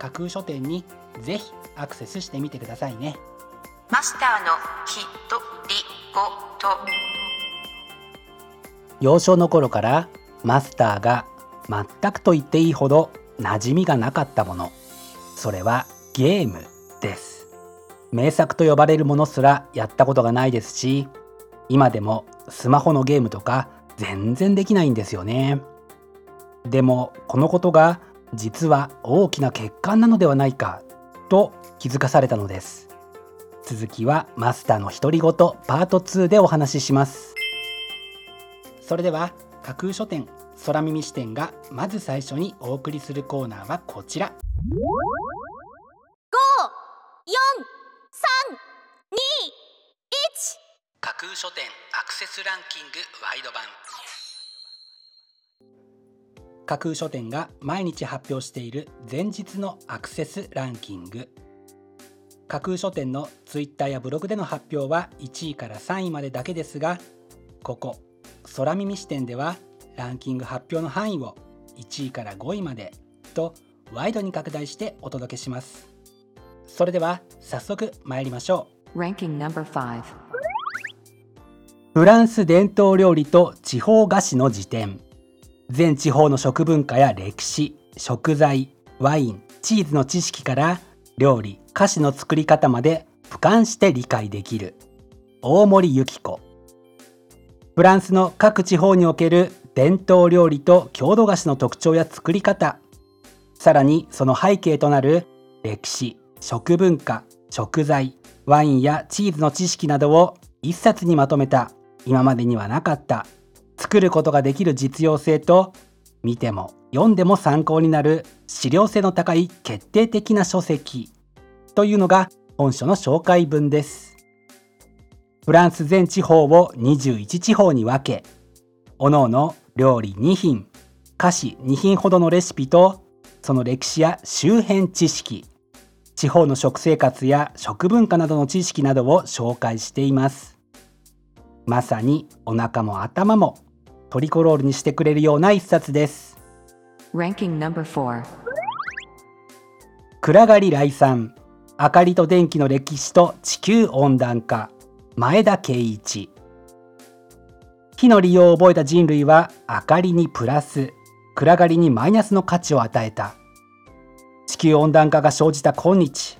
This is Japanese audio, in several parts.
架空書店にぜひアクセスしてみてくださいね。マスターのひとりごと。幼少の頃からマスターが全くと言っていいほど馴染みがなかったもの。それはゲームです。名作と呼ばれるものすらやったことがないですし今でもスマホのゲームとか全然できないんですよね。でもこのことが実は大きな欠陥なのではないかと気づかされたのです。続きはマスターの独り言パート2でお話しします。それでは架空書店空耳視点がまず最初にお送りするコーナーはこちら。架空書店アクセスランキングワイド版架空書店が毎日発表している前日のアクセスランキング。架空書店のツイッターやブログでの発表は1位から3位までだけですがここ空耳視点ではランキング発表の範囲を1位から5位までとワイドに拡大してお届けします。それでは早速参りましょう。Ranking number 5フランス伝統料理と地方菓子の辞典全地方の食文化や歴史食材ワインチーズの知識から料理菓子の作り方まで俯瞰して理解できる。大森由紀子。フランスの各地方における伝統料理と郷土菓子の特徴や作り方。さらにその背景となる歴史食文化食材ワインやチーズの知識などを一冊にまとめた。今までにはなかった。作ることができる実用性と見ても読んでも参考になる資料性の高い決定的な書籍というのが本書の紹介文です。フランス全地方を21地方に分けおのおの料理2品菓子2品ほどのレシピとその歴史や周辺知識地方の食生活や食文化などの知識などを紹介しています。まさにお腹も頭もトリコロールにしてくれるような一冊です。Ranking number 4暗がり来産明かりと電気の歴史と地球温暖化。前田圭一。火の利用を覚えた人類は明かりにプラス。暗がりにマイナスの価値を与えた。地球温暖化が生じた今日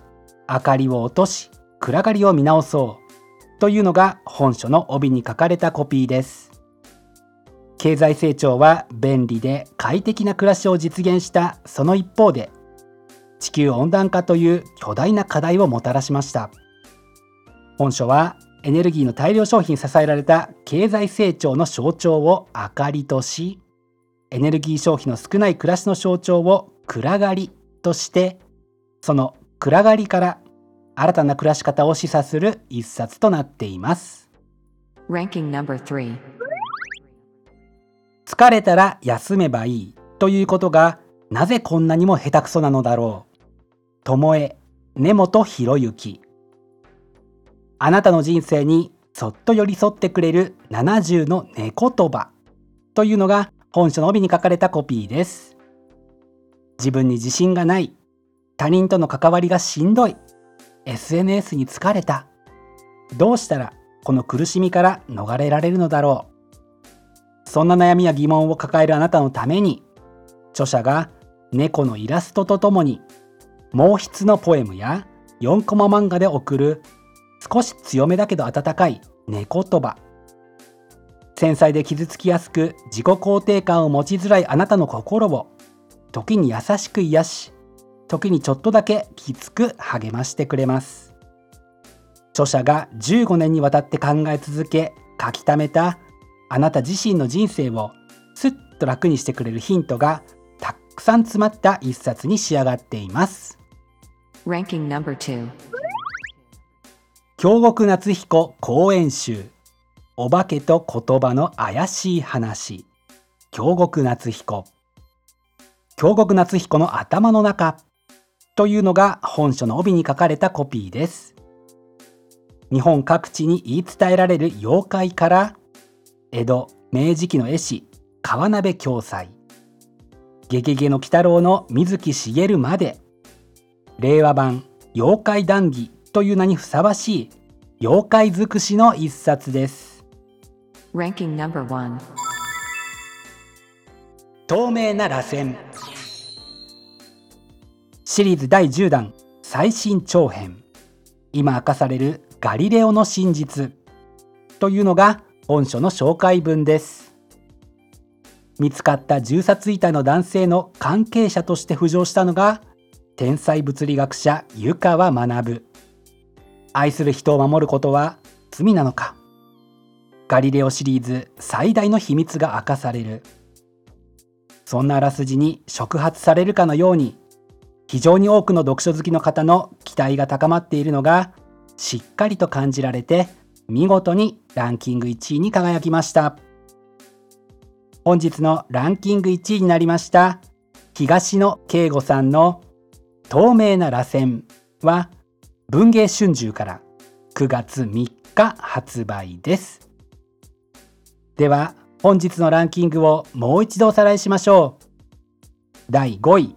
明かりを落とし暗がりを見直そう。というのが本書の帯に書かれたコピーです経済成長は便利で快適な暮らしを実現したその一方で地球温暖化という巨大な課題をもたらしました。本書はエネルギーの大量消費に支えられた経済成長の象徴を明かりとしエネルギー消費の少ない暮らしの象徴を暗がりとしてその暗がりから新たな暮らし方を示唆する一冊となっています。疲れたら休めばいいということがなぜこんなにも下手くそなのだろう。巴根本博之。あなたの人生にそっと寄り添ってくれる70の寝言葉というのが本書の帯に書かれたコピーです。自分に自信がない他人との関わりがしんどい。SNS に疲れた。どうしたらこの苦しみから逃れられるのだろう。そんな悩みや疑問を抱えるあなたのために著者が猫のイラストとともに毛筆のポエムや4コマ漫画で送る少し強めだけど温かい猫言葉。繊細で傷つきやすく自己肯定感を持ちづらいあなたの心を時に優しく癒し時にちょっとだけきつく励ましてくれます。著者が15年にわたって考え続け書き溜めたあなた自身の人生をすっと楽にしてくれるヒントがたくさん詰まった一冊に仕上がっています.京極夏彦講演集。お化けと言葉の怪しい話。京極夏彦。京極夏彦の頭の中。というのが本書の帯に書かれたコピーです。日本各地に言い伝えられる妖怪から江戸明治期の絵師川鍋暁斎。ゲゲゲの鬼太郎の水木しげるまで。令和版妖怪談義という名にふさわしい妖怪尽くしの一冊です.透明な螺旋。シリーズ第10弾最新長編。今明かされるガリレオの真実。というのが本書の紹介文です。見つかった銃殺遺体の男性の関係者として浮上したのが天才物理学者湯川学。愛する人を守ることは罪なのか。ガリレオシリーズ最大の秘密が明かされる。そんなあらすじに触発されるかのように非常に多くの読書好きの方の期待が高まっているのがしっかりと感じられて見事にランキング1位に輝きました。本日のランキング1位になりました東野圭吾さんの「透明な螺旋」は文芸春秋から9月3日発売です。では本日のランキングをもう一度おさらいしましょう。第5位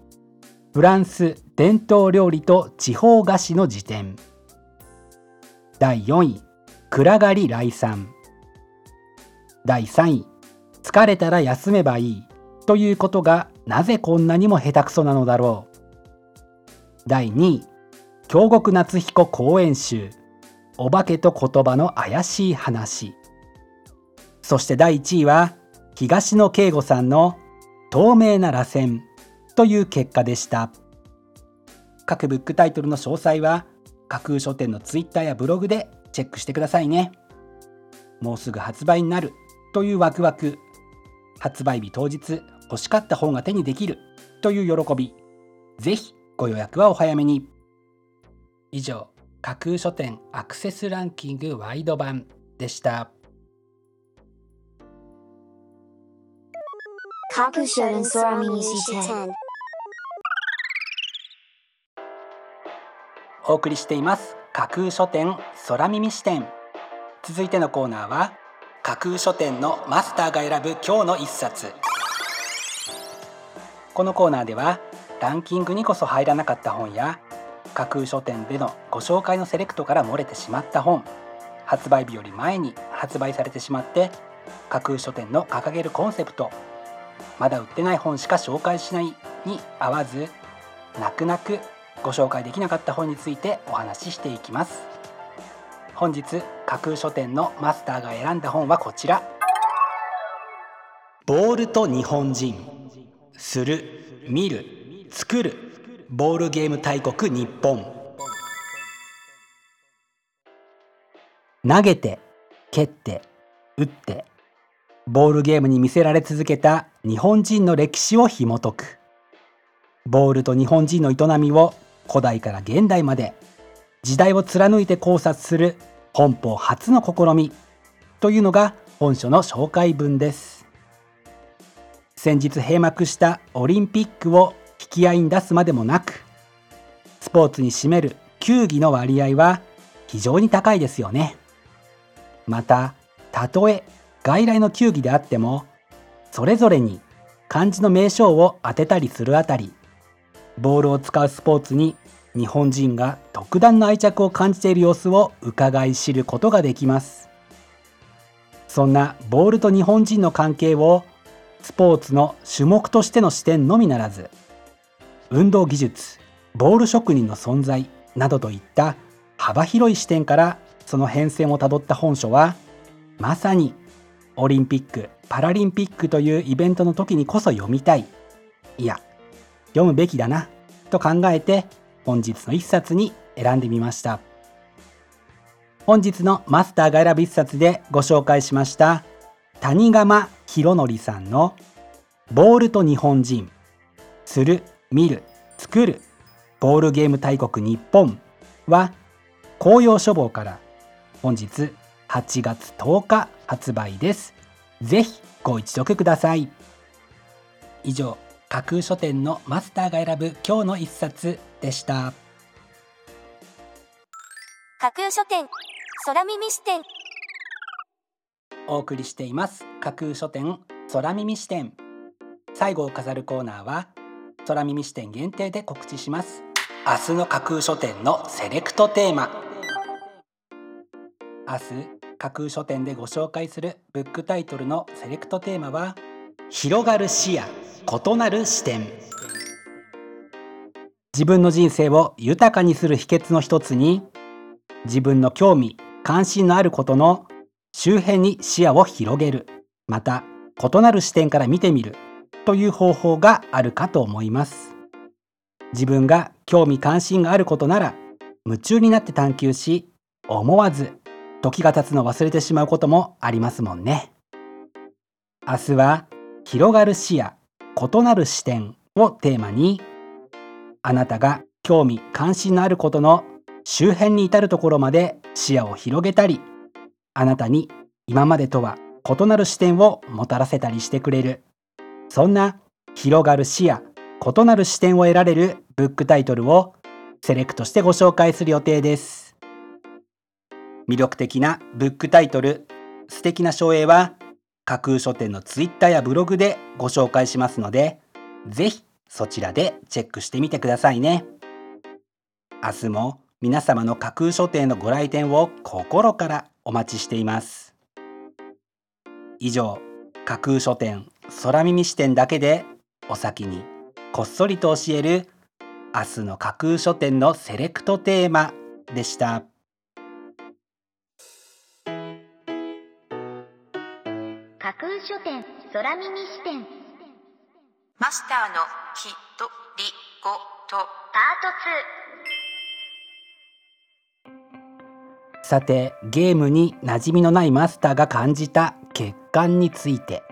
フランス伝統料理と地方菓子の辞典。第4位暗がり来産第3位疲れたら休めばいいということがなぜこんなにも下手くそなのだろう。第2位京極夏彦講演集。お化けと言葉の怪しい話。そして第1位は東野圭吾さんの透明な螺旋という結果でした。各ブックタイトルの詳細は架空書店のツイッターやブログでチェックしてくださいね。もうすぐ発売になるというワクワク。発売日当日欲しかった本が手にできるという喜び。ぜひご予約はお早めに。以上架空書店アクセスランキングワイド版でした。架空書店空耳視点お送りしています架空書店空耳視点。続いてのコーナーは架空書店のマスターが選ぶ今日の一冊。このコーナーではランキングにこそ入らなかった本や架空書店でのご紹介のセレクトから漏れてしまった本発売日より前に発売されてしまって架空書店の掲げるコンセプトまだ売ってない本しか紹介しないに合わず泣く泣くご紹介できなかった本についてお話ししていきます。本日架空書店のマスターが選んだ本はこちら。ボールと日本人。する見る作る。ボールゲーム大国日本。投げて蹴って打って。ボールゲームに魅せられ続けた日本人の歴史を紐解く。ボールと日本人の営みを古代から現代まで時代を貫いて考察する本邦初の試みというのが本書の紹介文です。先日閉幕したオリンピックを引き合いに出すまでもなくスポーツに占める球技の割合は非常に高いですよね。またたとえ外来の球技であってもそれぞれに漢字の名称を当てたりするあたりボールを使うスポーツに日本人が特段の愛着を感じている様子を伺い知ることができます。そんなボールと日本人の関係をスポーツの種目としての視点のみならず運動技術ボール職人の存在などといった幅広い視点からその変遷をたどった本書はまさにオリンピック・パラリンピックというイベントの時にこそ読みたい。いや読むべきだなと考えて本日の一冊に選んでみました。本日のマスターが選ぶ一冊でご紹介しました谷釜博則さんの「ボールと日本人する見る作るボールゲーム大国日本」は紅葉書房から本日8月10日発売です。ぜひご一読ください。以上架空書店のマスターが選ぶ今日の一冊でした。架空書店空耳視点。お送りしています。架空書店空耳視点。最後を飾るコーナーは空耳視点限定で告知します。明日の架空書店のセレクトテーマ。明日架空書店でご紹介するブックタイトルのセレクトテーマは広がる視野異なる視点。自分の人生を豊かにする秘訣の一つに自分の興味関心のあることの周辺に視野を広げるまた異なる視点から見てみるという方法があるかと思います。自分が興味関心があることなら夢中になって探求し思わず時が経つのを忘れてしまうこともありますもんね。明日は広がる視野異なる視点をテーマにあなたが興味関心のあることの周辺に至るところまで視野を広げたりあなたに今までとは異なる視点をもたらせたりしてくれる。そんな広がる視野異なる視点を得られるブックタイトルをセレクトしてご紹介する予定です。魅力的なブックタイトル素敵な書影は架空書店のツイッターやブログでご紹介しますのでぜひそちらでチェックしてみてくださいね。明日も皆様の架空書店のご来店を心からお待ちしています。以上架空書店空耳視点だけでお先にこっそりと教える明日の架空書店のセレクトテーマでした。架空書店空耳視点。マスターのひとりごとパー。さてゲームに馴染みのないマスターが感じた欠陥について。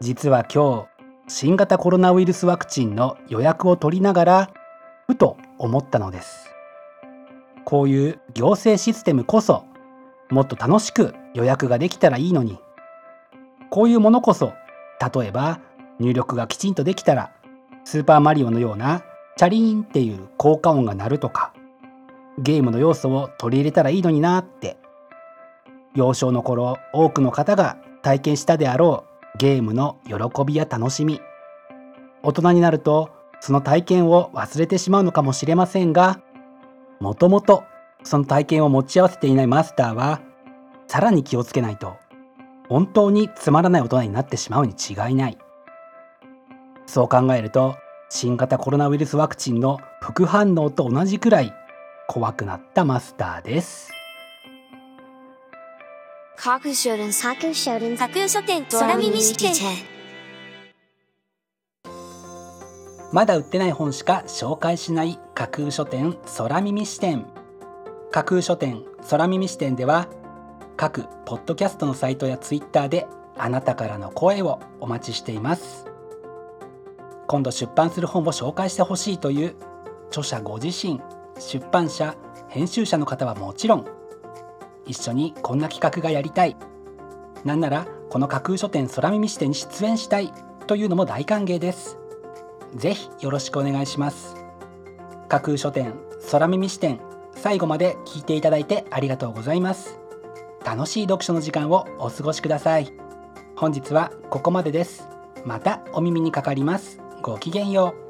実は今日新型コロナウイルスワクチンの予約を取りながらふと思ったのです。こういう行政システムこそもっと楽しく予約ができたらいいのに。こういうものこそ例えば入力がきちんとできたらスーパーマリオのようなチャリーンっていう効果音が鳴るとかゲームの要素を取り入れたらいいのになって幼少の頃多くの方が体験したであろうゲームの喜びや楽しみ。大人になるとその体験を忘れてしまうのかもしれませんがもともとその体験を持ち合わせていないマスターはさらに気をつけないと本当につまらない大人になってしまうに違いない。そう考えると新型コロナウイルスワクチンの副反応と同じくらい怖くなったマスターです。架空書店架空書店架空書店空耳視点まだ売ってない本しか紹介しない架空書店空耳視点。架空書店空耳視点では各ポッドキャストのサイトやツイッターであなたからの声をお待ちしています。今度出版する本を紹介してほしいという著者ご自身出版社編集者の方はもちろん一緒にこんな企画がやりたい。なんならこの架空書店空耳視点に出演したいというのも大歓迎です。ぜひよろしくお願いします。架空書店空耳視点最後まで聞いていただいてありがとうございます。楽しい読書の時間をお過ごしください。本日はここまでです。またお耳にかかります。ごきげんよう。